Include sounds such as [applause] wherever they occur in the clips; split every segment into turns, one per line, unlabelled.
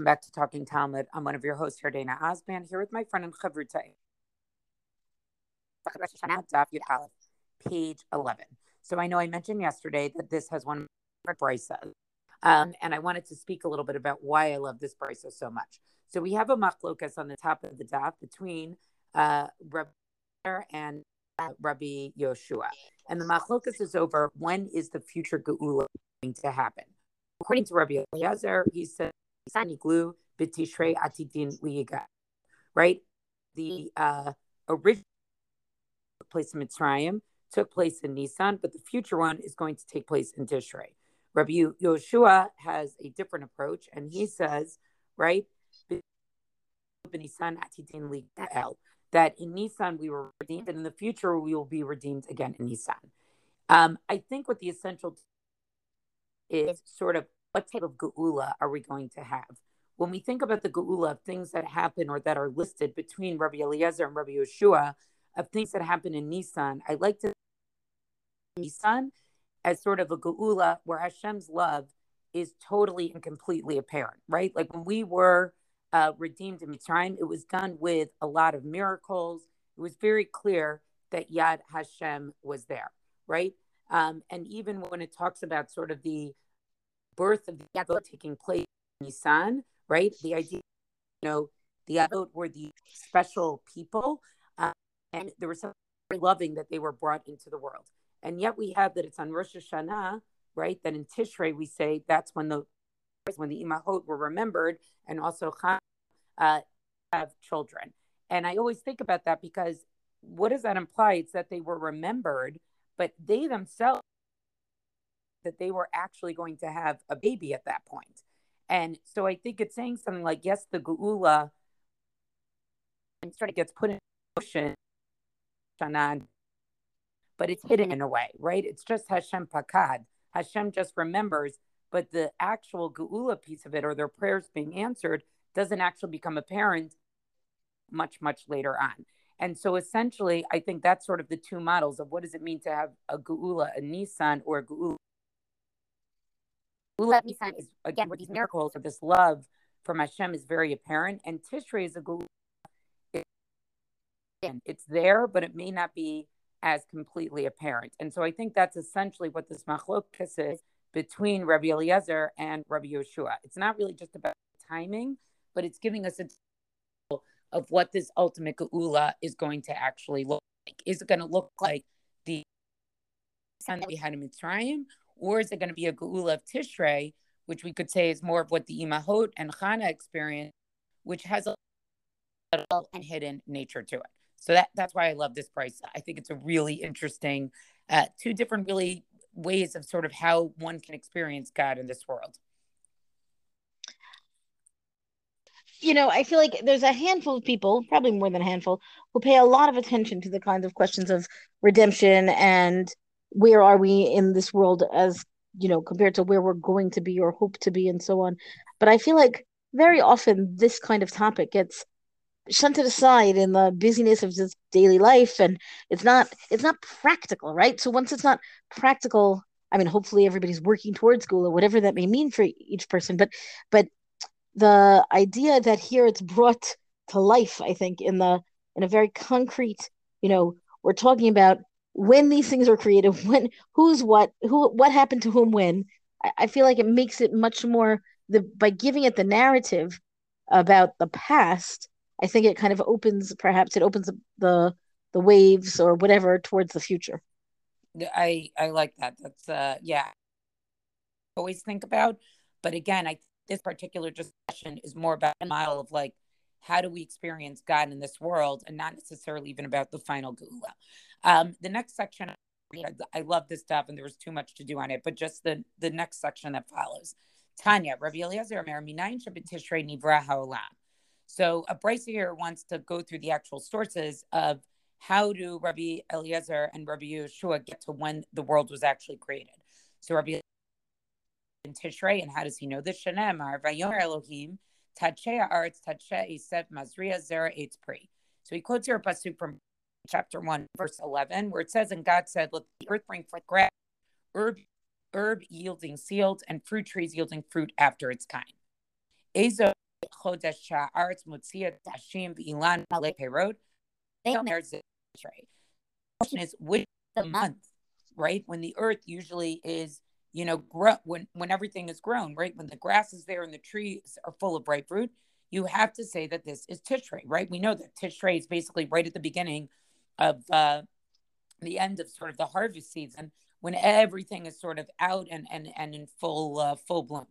Welcome back to Talking Talmud. I'm one of your hosts here, Dana Osman, here with my friend and Chavruta. Page 11. So I know I mentioned yesterday that this has one of my brisa, um, and I wanted to speak a little bit about why I love this brisa so much. So we have a machlokas on the top of the daf between uh, Rabbi and uh, Rabbi Yehoshua, and the machlokas is over when is the future geula going to happen. According to Rabbi Eliezer, he said Right? The uh, original place in Mitzrayim took place in Nisan, but the future one is going to take place in Tishrei. Rabbi Yehoshua has a different approach, and he says, right, that in Nisan we were redeemed, and in the future we will be redeemed again in Nisan. Um, I think what the essential is sort of what type of geula are we going to have? When we think about the geula of things that happen or that are listed between Rabbi Eliezer and Rabbi Yehoshua, of things that happen in Nissan, I like to Nissan as sort of a geula where Hashem's love is totally and completely apparent, right? Like when we were uh, redeemed in Mitzrayim, it was done with a lot of miracles. It was very clear that Yad Hashem was there, right? Um, and even when it talks about sort of the birth of the Avot taking place in Nisan, right? The idea, you know, the Avot were the special people, uh, and there was something very loving that they were brought into the world. And yet we have that it's on Rosh Hashanah, right? That in Tishrei we say that's when the when the Imahot were remembered, and also uh, have children. And I always think about that because what does that imply? It's that they were remembered, but they themselves that they were actually going to have a baby at that point. And so I think it's saying something like, yes, the Geula sort of gets put in motion, but it's hidden in a way, right? It's just Hashem Pakad. Hashem just remembers, but the actual Geula piece of it or their prayers being answered doesn't actually become apparent much, much later on. And so essentially, I think that's sort of the two models of what does it mean to have a Geula, a Nissan, or a Geula Geula Nisan is again where these miracles or this love from Hashem is very apparent, and Tishrei is a Geula. It's there, but it may not be as completely apparent. And so I think that's essentially what this machlokas is between Rabbi Eliezer and Rabbi Yehoshua. It's not really just about timing, but it's giving us a of what this ultimate geula is going to actually look like. Is it going to look like the sun that we had in Mitzrayim, or is it going to be a Geula of Tishrei, which we could say is more of what the Imahot and Chana experience, which has a and hidden nature to it. So that that's why I love this price. I think it's a really interesting, uh, two different really ways of sort of how one can experience God in this world.
You know, I feel like there's a handful of people, probably more than a handful, who pay a lot of attention to the kinds of questions of redemption and where are we in this world as you know compared to where we're going to be or hope to be and so on. But i feel like very often this kind of topic gets shunted aside in the busyness of just daily life and it's not it's not practical right? So once it's not practical i mean hopefully everybody's working towards school or whatever that may mean for each person but but the idea that here it's brought to life i think in the in a very concrete you know we're talking about when these things are created, [laughs] when who's what, who what happened to whom when. I, I feel like it makes it much more the by giving it the narrative about the past. I think it kind of opens, perhaps it opens the the waves or whatever towards the future.
I I like that. That's uh yeah. Always think about, but again, I this particular discussion is more about a model of like how do we experience God in this world and not necessarily even about the final geula. Um, the next section, I love this stuff and there was too much to do on it, but just the, the next section that follows. Tanya, Rabbi Eliezer Mer, Minayin Tishrei Nivra Haolam. So a Bryce here wants to go through the actual sources of how do Rabbi Eliezer and Rabbi Yehoshua get to when the world was actually created. So Rabbi in Tishrei, and how does he know this? Shanem, Vayomer Elohim, Tachea Arts, Tachea Esev Mazria Zera Eitz Pri. So he quotes here a pasuk from chapter 1, verse 11, where it says, And God said, Let the earth bring forth grass, herb, herb yielding seed, and fruit trees yielding fruit after its kind. Ezo chodesh ha'aretz motzia tashim v'ilan leperot. There's the question is which the month, right? When the earth usually is, you know, grow when when everything is grown, right? When the grass is there and the trees are full of ripe fruit, you have to say that this is Tishrei, right? We know that Tishrei is basically right at the beginning of uh, the end of sort of the harvest season when everything is sort of out and and, and in full uh, full bloom.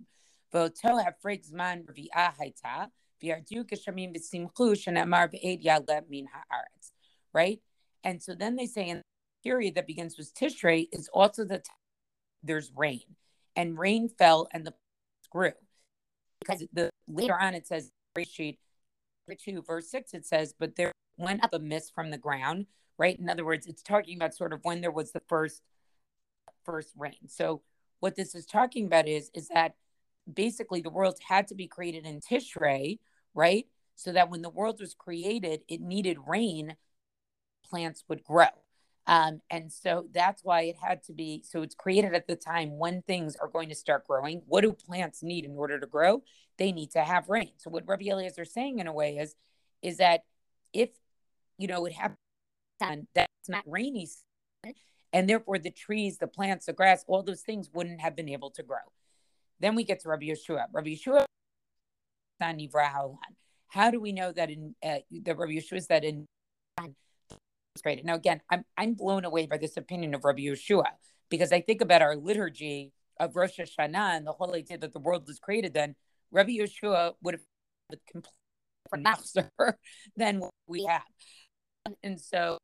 Right? And so then they say in the period that begins with Tishrei is also the time there's rain. And rain fell and the grew. Because the later on it says sheet 2 verse 6 it says but there went up a mist from the ground right in other words it's talking about sort of when there was the first first rain so what this is talking about is is that basically the world had to be created in tishrei right so that when the world was created it needed rain plants would grow um, and so that's why it had to be so it's created at the time when things are going to start growing. What do plants need in order to grow? They need to have rain. So what Rabbi Eliezer is saying in a way is is that if you know it happens that's not rainy and therefore the trees, the plants, the grass, all those things wouldn't have been able to grow. Then we get to Rabbi Yehoshua. Rabbi Yehoshua how do we know that in uh, the Rabbi Yehoshua is that in great. Now, again, I'm I'm blown away by this opinion of Rabbi Yehoshua because I think about our liturgy of Rosh Hashanah and the whole idea that the world was created. Then Rabbi Yehoshua would have a complete different [laughs] than what we have. [laughs] And so,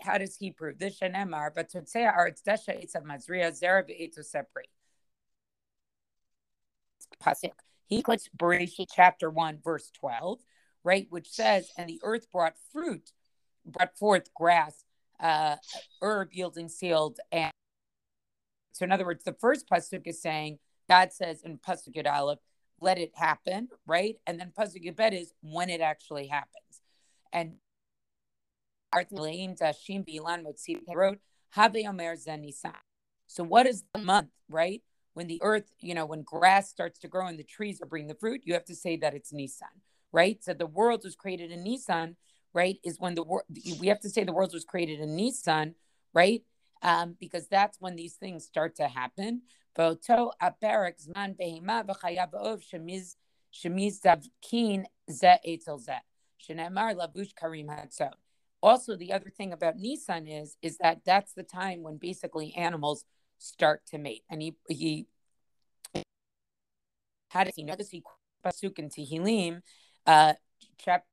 how does he prove this? Shenemar, but to say our desha of mazria zera sepri. Pasuk. He quotes Bereshit chapter one, verse twelve, right, which says, "And the earth brought fruit." brought forth grass, uh, herb yielding sealed. And so, in other words, the first pasuk is saying, God says in pasuk Aleph, let it happen, right? And then pasuk Bet is when it actually happens. And so what is the month, right? When the earth, you know, when grass starts to grow and the trees are bringing the fruit, you have to say that it's Nisan, right? So the world was created in Nisan, right, is when the world, we have to say the world was created in Nisan, right? Um, because that's when these things start to happen. Also, the other thing about nissan is is that that's the time when basically animals start to mate. And he he how does he know this? He pasuk in Tehillim, uh, chapter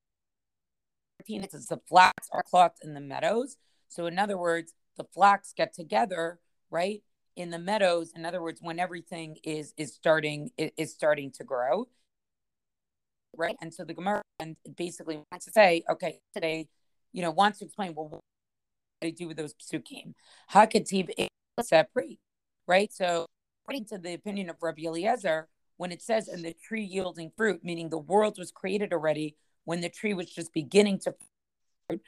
it says the flax are clocked in the meadows. So, in other words, the flax get together, right, in the meadows. In other words, when everything is is starting is starting to grow, right? And so the Gemara basically wants to say, okay, today, you know, wants to explain, well, what I do with those psukim? Hakativ sepri, right? So, according to the opinion of Rabbi Eliezer, when it says, "and the tree yielding fruit," meaning the world was created already when the tree was just beginning to fruit.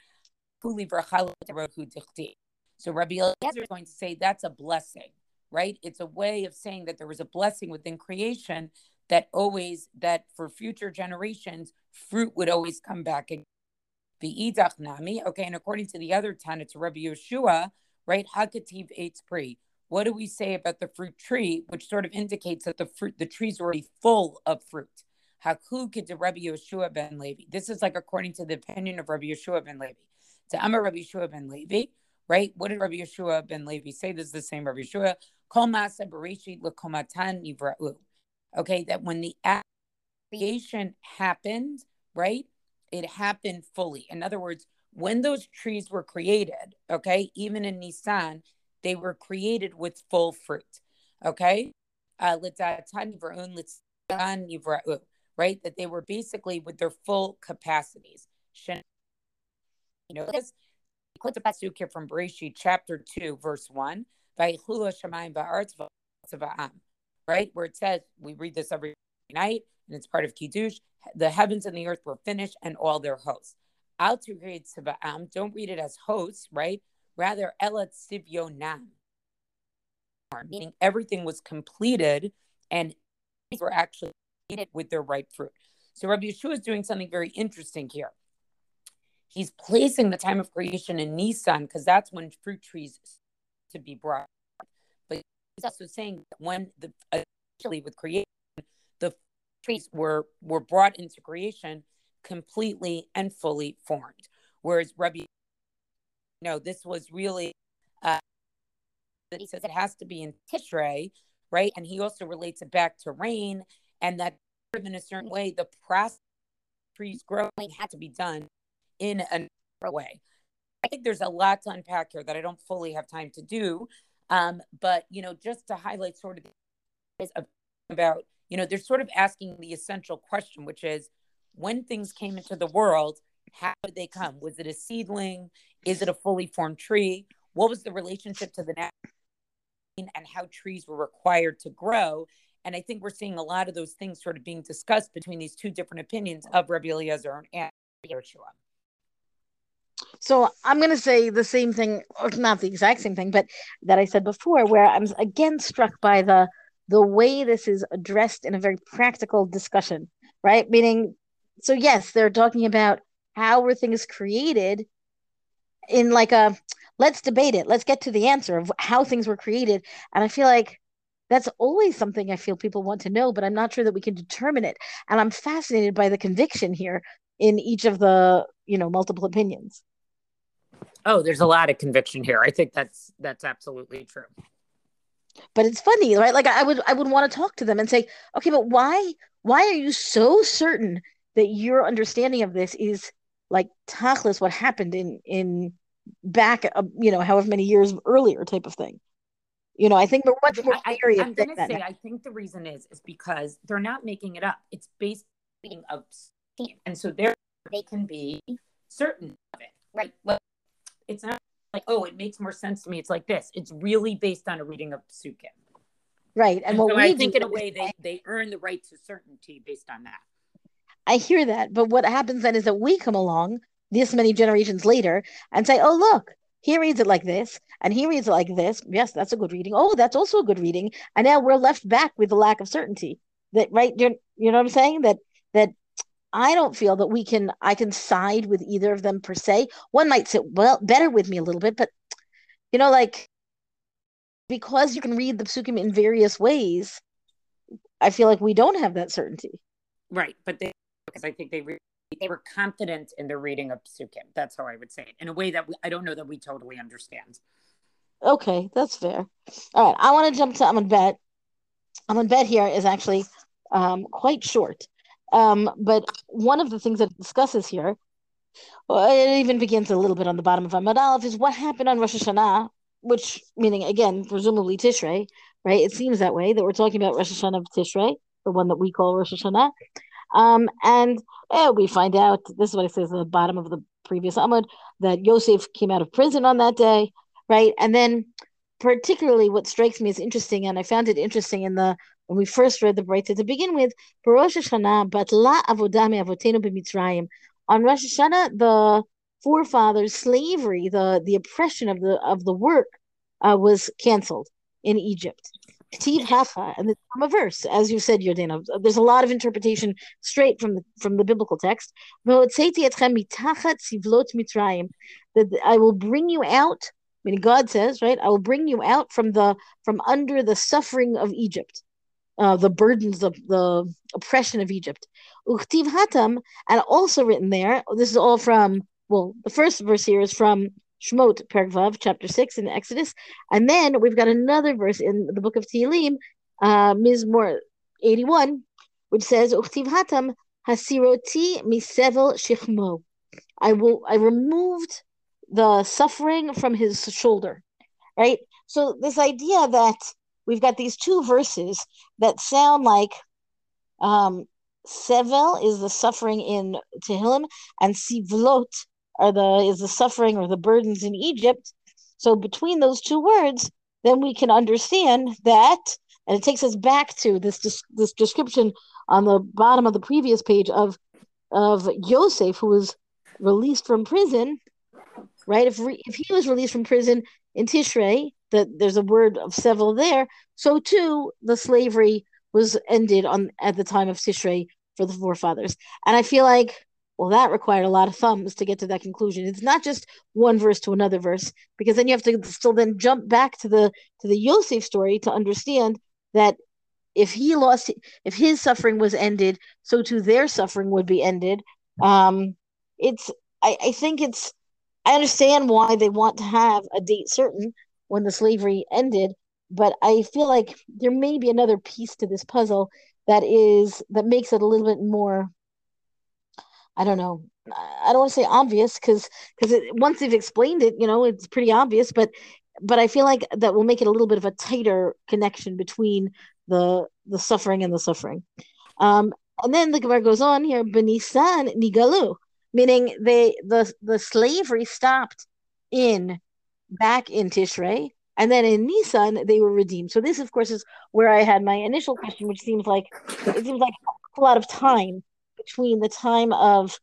so Rabbi Eliezer is going to say that's a blessing, right? It's a way of saying that there was a blessing within creation that always that for future generations fruit would always come back again. The idach nami, okay, and according to the other ten, it's Rabbi Yehoshua, right? Hakativ eitz pri. What do we say about the fruit tree, which sort of indicates that the fruit, the tree's already full of fruit? Hakuk to Rabbi Yehoshua ben Levi. This is like according to the opinion of Rabbi Yehoshua ben Levi. To Amar Rabbi Yehoshua ben Levi, right? What did Rabbi Yehoshua ben Levi say? This is the same Rabbi Yehoshua. Kol masa bereshit lekomatan nivra'u. Okay, that when the creation happened, right? It happened fully. In other words, when those trees were created, okay, even in Nissan, they were created with full fruit. Okay, uh, right? That they were basically with their full capacities. You know, this quotes a pasuk from Bereshit, chapter 2, verse 1, by Huloshimayimba Artsvah, right? Where it says, we read this every night, and it's part of Kiddush, the heavens and the earth were finished and all their hosts. Al don't read it as hosts, right? Rather, Elat Sivyonam, meaning everything was completed and were actually it with their ripe fruit. So Rabbi Yehoshua is doing something very interesting here. He's placing the time of creation in Nisan because that's when fruit trees to be brought. But he's also saying that when the actually with creation, trees were were brought into creation completely and fully formed. Whereas you know, this was really uh, he says it has to be in Tishrei, right? And he also relates it back to rain and that in a certain way, the process trees growing had to be done in a way. I think there's a lot to unpack here that I don't fully have time to do. Um, but you know, just to highlight sort of is about, you know, they're sort of asking the essential question, which is when things came into the world, how did they come? Was it a seedling? Is it a fully formed tree? What was the relationship to the natural and how trees were required to grow? And I think we're seeing a lot of those things sort of being discussed between these two different opinions of Rabbi and Yehoshua.
So I'm going to say the same thing, or not the exact same thing, but that I said before, where I'm again struck by the the way this is addressed in a very practical discussion, right? Meaning, so yes, they're talking about how were things created in like a let's debate it, let's get to the answer of how things were created, and I feel like that's always something I feel people want to know, but I'm not sure that we can determine it. And I'm fascinated by the conviction here in each of the, you know, multiple opinions.
Oh, there's a lot of conviction here. I think that's that's absolutely true.
But it's funny, right? Like I would I would want to talk to them and say, okay, but why why are you so certain that your understanding of this is like tachlis what happened in in back uh, you know however many years earlier type of thing you know, I think we're much more
I, am going to say, I think the reason is is because they're not making it up. It's based on of and so there they can be certain of it, right? Well, it's not like oh, it makes more sense to me. It's like this. It's really based on a reading of Psukim.
Right, and,
and what so we I think in a way they they earn the right to certainty based on that.
I hear that, but what happens then is that we come along this many generations later and say, "Oh, look, he reads it like this, and he reads it like this. Yes, that's a good reading. Oh, that's also a good reading. And now we're left back with the lack of certainty. That right, you you know what I'm saying? That that I don't feel that we can. I can side with either of them per se. One might sit well better with me a little bit, but you know, like because you can read the psukim in various ways, I feel like we don't have that certainty.
Right, but they because I think they re- they were confident in their reading of Psukim. That's how I would say it in a way that we, I don't know that we totally understand.
Okay, that's fair. All right, I want to jump to Amud Bet. Amud Bet here is actually um, quite short. Um, but one of the things that it discusses here, it even begins a little bit on the bottom of Amud Aleph, is what happened on Rosh Hashanah, which meaning again, presumably Tishrei, right? It seems that way that we're talking about Rosh Hashanah of Tishrei, the one that we call Rosh Hashanah. Um, and eh, we find out this is what it says at the bottom of the previous Amud that Yosef came out of prison on that day, right? And then, particularly, what strikes me as interesting, and I found it interesting in the when we first read the Brayta to begin with, Rosh Hashanah, batla avodami avotenu b'mitzrayim. On Rosh Hashanah, the forefathers' slavery, the the oppression of the of the work, uh, was canceled in Egypt. Ktiv Hacha, and it's from a verse, as you said, Yordana. There's a lot of interpretation straight from the from the biblical text. That I will bring you out. I mean, God says, right? I will bring you out from the from under the suffering of Egypt, uh, the burdens of the oppression of Egypt. Uchtiv Hatam, and also written there. This is all from well, the first verse here is from Shmot, Perkvav, chapter 6 in Exodus. And then we've got another verse in the book of Tehillim, uh, Mizmor 81, which says, Uchtiv hatam hasiroti misevel shichmo. I will, I removed the suffering from his shoulder, right? So this idea that we've got these two verses that sound like um, Sevel is the suffering in Tehillim, and Sivlot are the is the suffering or the burdens in Egypt. So between those two words, then we can understand that, and it takes us back to this this description on the bottom of the previous page of of Yosef, who was released from prison. Right, if re, if he was released from prison in Tishrei, that there's a word of several there. So too, the slavery was ended on at the time of Tishrei for the forefathers. And I feel like well, that required a lot of thumbs to get to that conclusion. It's not just one verse to another verse, because then you have to still then jump back to the to the Yosef story to understand that if he lost if his suffering was ended, so too their suffering would be ended. Um it's I, I think it's I understand why they want to have a date certain when the slavery ended, but I feel like there may be another piece to this puzzle that is that makes it a little bit more I don't know. I don't want to say obvious because because once they've explained it, you know, it's pretty obvious. But but I feel like that will make it a little bit of a tighter connection between the the suffering and the suffering. Um, and then the Gemara goes on here, Benisan Nigalu, meaning they the the slavery stopped in back in Tishrei, and then in Nisan they were redeemed. So this, of course, is where I had my initial question, which seems like it seems like a lot of time between the time of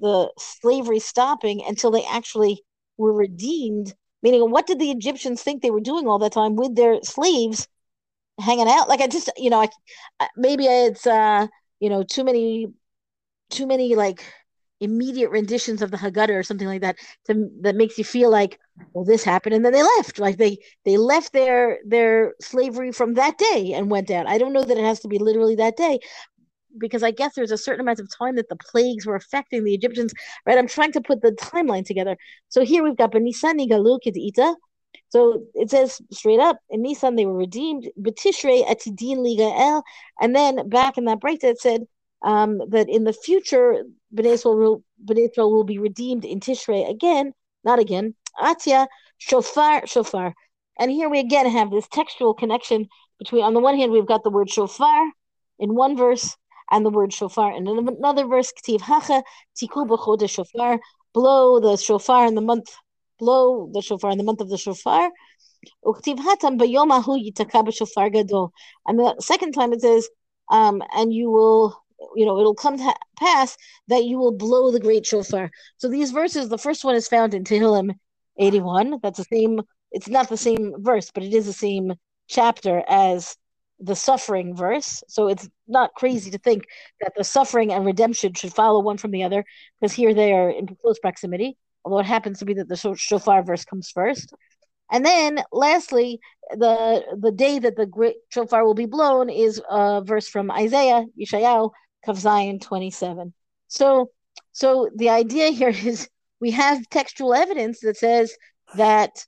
the slavery stopping until they actually were redeemed. Meaning, what did the Egyptians think they were doing all that time with their slaves hanging out? Like, I just, you know, I, maybe it's, uh, you know, too many, too many like immediate renditions of the Haggadah or something like that to, that makes you feel like, well, this happened, and then they left. Like they they left their their slavery from that day and went down. I don't know that it has to be literally that day, because I guess there's a certain amount of time that the plagues were affecting the Egyptians, right? I'm trying to put the timeline together. So here we've got Benisan Nigalu Ita. So it says straight up in Nisan they were redeemed, Betishrei Atidin Liga El, and then back in that break it said um, that in the future Bnei Israel, will, Bnei Israel will be redeemed in Tishrei again, not again. Atia Shofar Shofar, and here we again have this textual connection between. On the one hand, we've got the word shofar in one verse, and the word shofar. In another verse, Ktiv Hacha Tiku shofar, blow the shofar in the month, blow the shofar in the month of the shofar. And the second time it says, um, and you will, you know, it'll come to pass that you will blow the great shofar. So these verses, the first one is found in Tehillim 81. That's the same, it's not the same verse, but it is the same chapter as the suffering verse. So it's not crazy to think that the suffering and redemption should follow one from the other, because here they are in close proximity. Although it happens to be that the shofar verse comes first. And then, lastly, the the day that the great shofar will be blown is a verse from Isaiah, Yeshayahu, Kavzayin 27. So, so the idea here is we have textual evidence that says that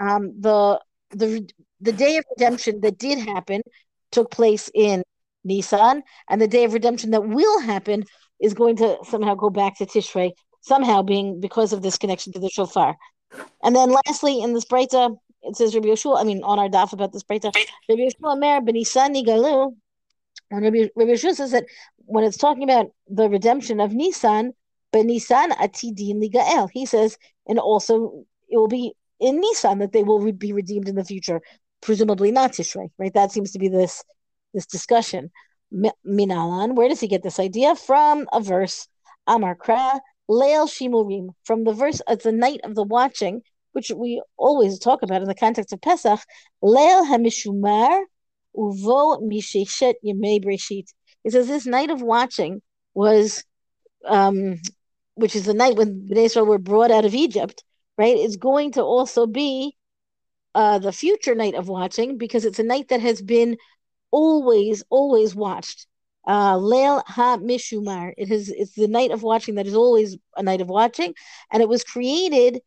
um, the the the day of redemption that did happen took place in Nisan, and the day of redemption that will happen is going to somehow go back to Tishrei, somehow being because of this connection to the shofar. And then lastly, in this Breita, it says Rabbi Yehoshua, I mean, on our daf about this Breita, Rabbi Yehoshua Mer Benisan Nigalu, and Rabbi, Rabbi Yehoshua says that when it's talking about the redemption of Nissan, Nisan, Benisan Atidin Ligael, he says, and also it will be in Nisan that they will be redeemed in the future presumably not Tishrei, right? That seems to be this this discussion. Minalan, where does he get this idea from? A verse, Amar Kra, Leil Shimurim, from the verse of the night of the watching, which we always talk about in the context of Pesach. Leil Hamishumar Uvo Misheshet Yemei Breshit. It says this night of watching was, um, which is the night when Bnei Israel were brought out of Egypt, right? Is going to also be uh, the future night of watching because it's a night that has been always, always watched. Uh, Leil Ha Mishumar. It is it's the night of watching that is always a night of watching, and it was created,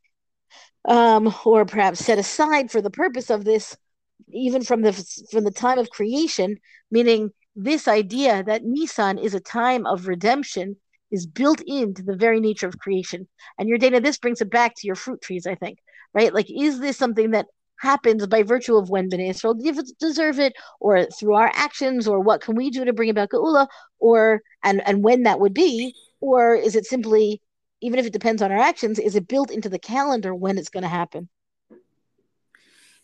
um, or perhaps set aside for the purpose of this, even from the from the time of creation. Meaning, this idea that Nisan is a time of redemption is built into the very nature of creation. And your data, this brings it back to your fruit trees, I think, right? Like, is this something that happens by virtue of when Bnei Israel deserve it, or through our actions, or what can we do to bring about Geula, or and and when that would be, or is it simply, even if it depends on our actions, is it built into the calendar when it's going to happen?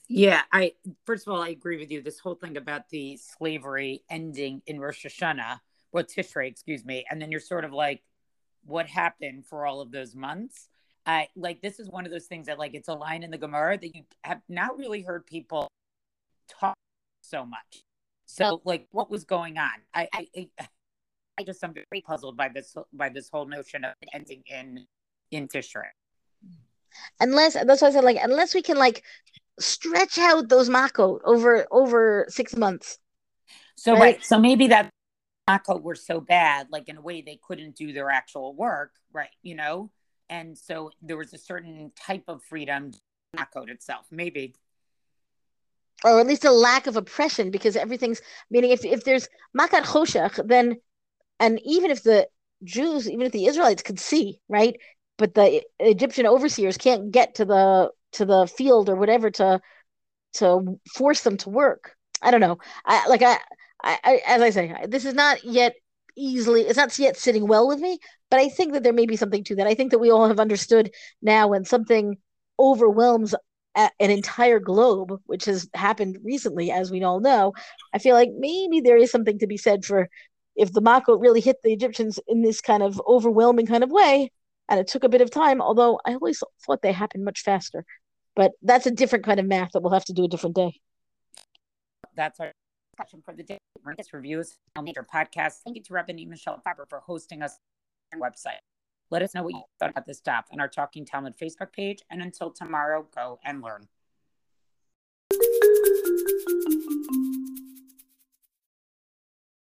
Yeah, I first of all I agree with you. This whole thing about the slavery ending in Rosh Hashanah, well Tishrei, excuse me, and then you're sort of like, what happened for all of those months? I like this is one of those things that like it's a line in the Gemara that you have not really heard people talk so much. So, like, what was going on? I, I, I just am very puzzled by this by this whole notion of ending in in Tishrei.
Unless that's why I said like unless we can like stretch out those makot over over six months.
So right, right. so maybe that makot were so bad, like in a way they couldn't do their actual work, right? You know, and so there was a certain type of freedom makot itself, maybe
or at least a lack of oppression because everything's meaning if if there's makat choshech, then and even if the Jews, even if the Israelites could see, right, but the Egyptian overseers can't get to the to the field or whatever to to force them to work. I don't know. I like I, I, I as I say, this is not yet easily it's not yet sitting well with me, but I think that there may be something to that. I think that we all have understood now when something overwhelms an entire globe, which has happened recently, as we all know, I feel like maybe there is something to be said for if the Mako really hit the Egyptians in this kind of overwhelming kind of way, and it took a bit of time, although I always thought they happened much faster. But that's a different kind of math that we'll have to do a different day.
That's our discussion for the day. This reviews major podcast. Thank you to Rabbi Michelle Farber for hosting us on our website. Let us know what you thought about this stuff on our Talking Talmud Facebook page. And until tomorrow, go and learn.